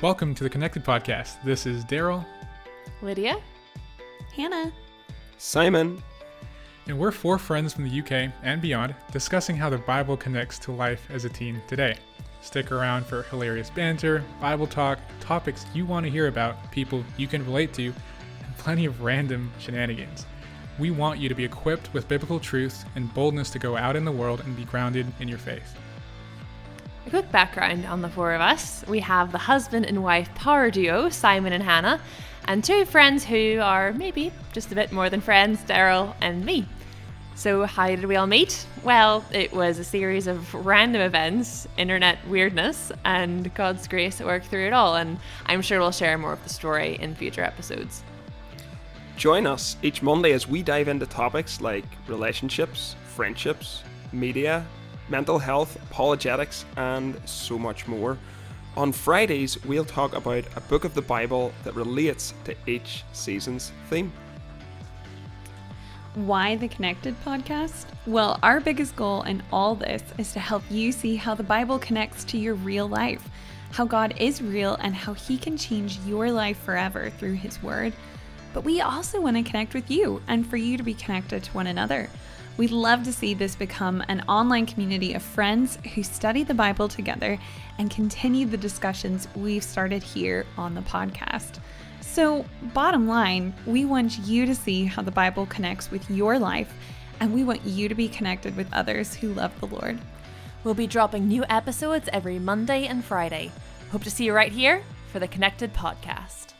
Welcome to the Connected Podcast. This is Darrell, Lydia, Hannah, Simon, and we're four friends from the UK and beyond discussing how the Bible connects to life as a teen today. Stick around for hilarious banter, Bible talk, topics you want to hear about, people you can relate to, and plenty of random shenanigans. We want you to be equipped with biblical truth and boldness to go out in the world and be grounded in your faith. A quick background on the four of us. We have the husband and wife power duo, Simon and Hannah, and two friends who are maybe just a bit more than friends, Darrell and me. So, how did we all meet? Well, it was a series of random events, internet weirdness, and God's grace at work through it all. And I'm sure we'll share more of the story in future episodes. join us each Monday as we dive into topics like relationships, friendships, media, mental health, apologetics, and so much more. On Fridays, we'll talk about a book of the Bible that relates to each season's theme. why the Connected podcast? Well, our biggest goal in all this is to help you see how the Bible connects to your real life, how God is real, and how He can change your life forever through His Word. But we also want to connect with you and for you to be connected to one another. We'd love to see this become an online community of friends who study the Bible together and continue the discussions we've started here on the podcast. So, bottom line, we want you to see how the Bible connects with your life, and we want you to be connected with others who love the Lord. We'll be dropping new episodes every Monday and Friday. Hope to see you right here for the Connected Podcast.